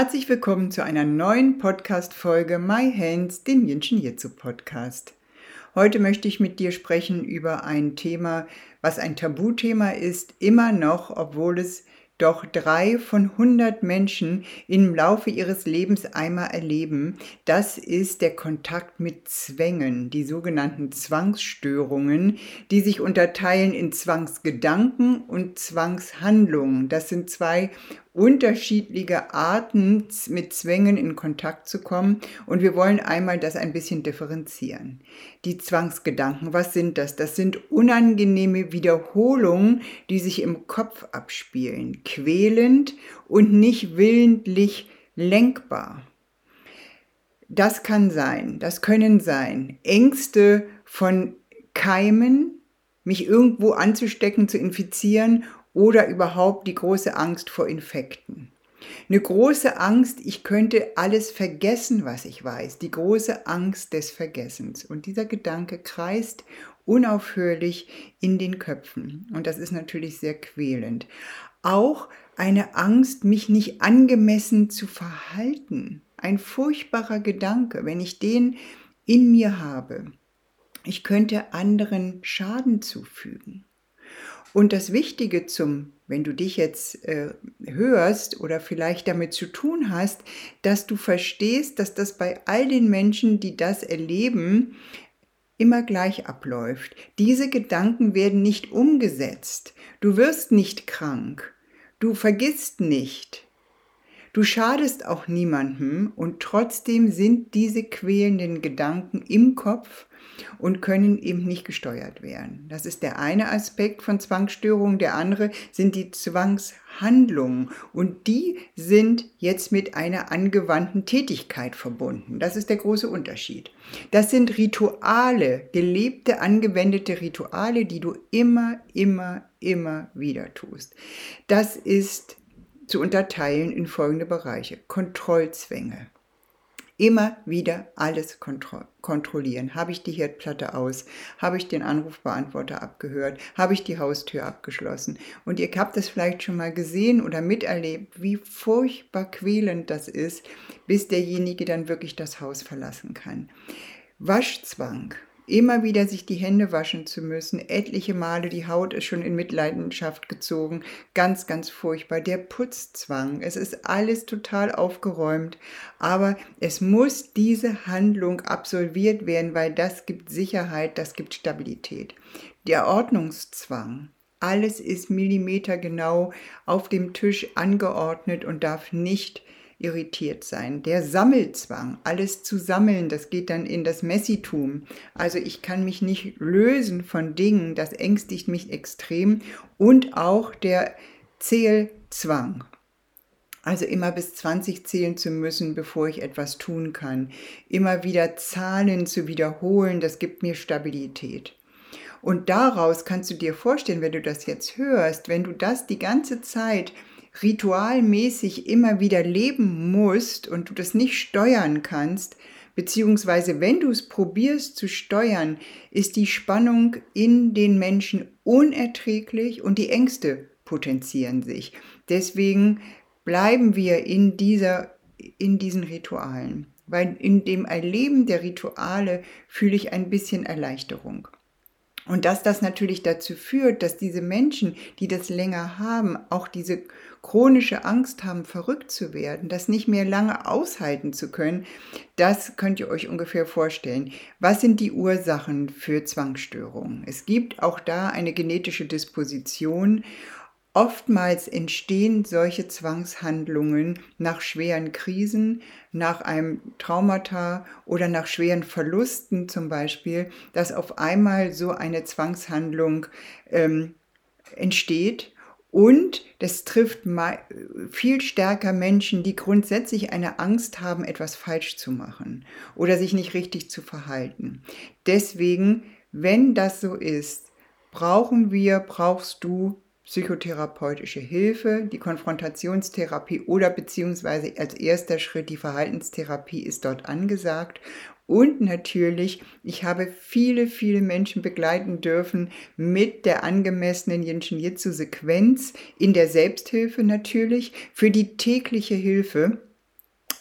Herzlich willkommen zu einer neuen Podcast-Folge My Hands, dem Jinshin Jitsu Podcast. Heute möchte ich mit dir sprechen über ein Thema, was ein Tabuthema ist, immer noch, obwohl es doch drei von 100 Menschen im Laufe ihres Lebens einmal erleben. Das ist der Kontakt mit Zwängen, die sogenannten Zwangsstörungen, die sich unterteilen in Zwangsgedanken und Zwangshandlungen. Das sind zwei unterschiedliche Arten, mit Zwängen in Kontakt zu kommen. Und wir wollen einmal das ein bisschen differenzieren. Die Zwangsgedanken, was sind das? Das sind unangenehme Wiederholungen, die sich im Kopf abspielen, quälend und nicht willentlich lenkbar. Das kann sein, das können sein Ängste von Keimen, mich irgendwo anzustecken, zu infizieren oder überhaupt die große Angst vor Infekten. Eine große Angst, ich könnte alles vergessen, was ich weiß. Die große Angst des Vergessens. Und dieser Gedanke kreist unaufhörlich in den Köpfen. Und das ist natürlich sehr quälend. Auch eine Angst, mich nicht angemessen zu verhalten. Ein furchtbarer Gedanke, wenn ich den in mir habe. Ich könnte anderen Schaden zufügen. Und das Wichtige zum, wenn du dich jetzt äh, hörst oder vielleicht damit zu tun hast, dass du verstehst, dass das bei all den Menschen, die das erleben, immer gleich abläuft. Diese Gedanken werden nicht umgesetzt. Du wirst nicht krank. Du vergisst nicht. Du schadest auch niemandem und trotzdem sind diese quälenden Gedanken im Kopf und können eben nicht gesteuert werden. Das ist der eine Aspekt von Zwangsstörungen. Der andere sind die Zwangshandlungen und die sind jetzt mit einer angewandten Tätigkeit verbunden. Das ist der große Unterschied. Das sind Rituale, gelebte, angewendete Rituale, die du immer, immer, immer wieder tust. Das ist zu unterteilen in folgende Bereiche. Kontrollzwänge immer wieder alles kontro kontrollieren. Habe ich die Herdplatte aus? Habe ich den Anrufbeantworter abgehört? Habe ich die Haustür abgeschlossen? Und ihr habt es vielleicht schon mal gesehen oder miterlebt, wie furchtbar quälend das ist, bis derjenige dann wirklich das Haus verlassen kann. Waschzwang immer wieder sich die Hände waschen zu müssen, etliche Male, die Haut ist schon in Mitleidenschaft gezogen, ganz, ganz furchtbar. Der Putzzwang, es ist alles total aufgeräumt, aber es muss diese Handlung absolviert werden, weil das gibt Sicherheit, das gibt Stabilität. Der Ordnungszwang, alles ist millimetergenau auf dem Tisch angeordnet und darf nicht irritiert sein. Der Sammelzwang, alles zu sammeln, das geht dann in das Messitum. Also ich kann mich nicht lösen von Dingen, das ängstigt mich extrem. Und auch der Zählzwang. Also immer bis 20 zählen zu müssen, bevor ich etwas tun kann. Immer wieder Zahlen zu wiederholen, das gibt mir Stabilität. Und daraus kannst du dir vorstellen, wenn du das jetzt hörst, wenn du das die ganze Zeit ritualmäßig immer wieder leben musst und du das nicht steuern kannst, beziehungsweise wenn du es probierst zu steuern, ist die Spannung in den Menschen unerträglich und die Ängste potenzieren sich. Deswegen bleiben wir in, dieser, in diesen Ritualen, weil in dem Erleben der Rituale fühle ich ein bisschen Erleichterung. Und dass das natürlich dazu führt, dass diese Menschen, die das länger haben, auch diese chronische Angst haben, verrückt zu werden, das nicht mehr lange aushalten zu können, das könnt ihr euch ungefähr vorstellen. Was sind die Ursachen für Zwangsstörungen? Es gibt auch da eine genetische Disposition Oftmals entstehen solche Zwangshandlungen nach schweren Krisen, nach einem Traumata oder nach schweren Verlusten zum Beispiel, dass auf einmal so eine Zwangshandlung ähm, entsteht Und das trifft viel stärker Menschen, die grundsätzlich eine Angst haben, etwas falsch zu machen oder sich nicht richtig zu verhalten. Deswegen, wenn das so ist, brauchen wir, brauchst du psychotherapeutische Hilfe, die Konfrontationstherapie oder beziehungsweise als erster Schritt die Verhaltenstherapie ist dort angesagt. Und natürlich, ich habe viele, viele Menschen begleiten dürfen mit der angemessenen Jinshin Jitsu Sequenz in der Selbsthilfe natürlich für die tägliche Hilfe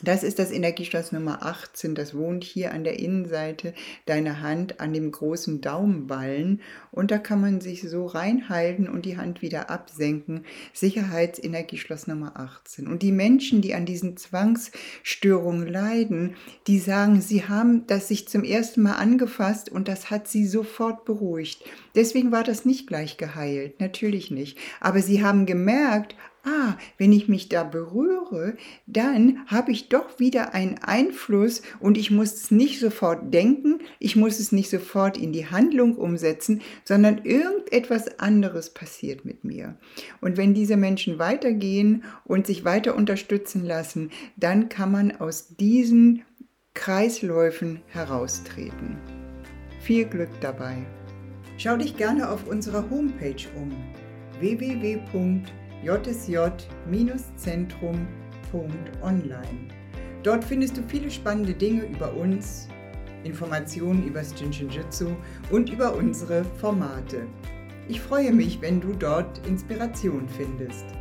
das ist das Energieschloss Nummer 18. Das wohnt hier an der Innenseite deiner Hand an dem großen Daumenballen. Und da kann man sich so reinhalten und die Hand wieder absenken. Sicherheitsenergieschloss Nummer 18. Und die Menschen, die an diesen Zwangsstörungen leiden, die sagen, sie haben das sich zum ersten Mal angefasst und das hat sie sofort beruhigt. Deswegen war das nicht gleich geheilt. Natürlich nicht. Aber sie haben gemerkt, ah, wenn ich mich da berühre, dann habe ich doch wieder einen Einfluss und ich muss es nicht sofort denken, ich muss es nicht sofort in die Handlung umsetzen, sondern irgendetwas anderes passiert mit mir. Und wenn diese Menschen weitergehen und sich weiter unterstützen lassen, dann kann man aus diesen Kreisläufen heraustreten. Viel Glück dabei. Schau dich gerne auf unserer Homepage um www jsj-zentrum.online. Dort findest du viele spannende Dinge über uns, Informationen über das Jinshinjutsu und über unsere Formate. Ich freue mich, wenn du dort Inspiration findest.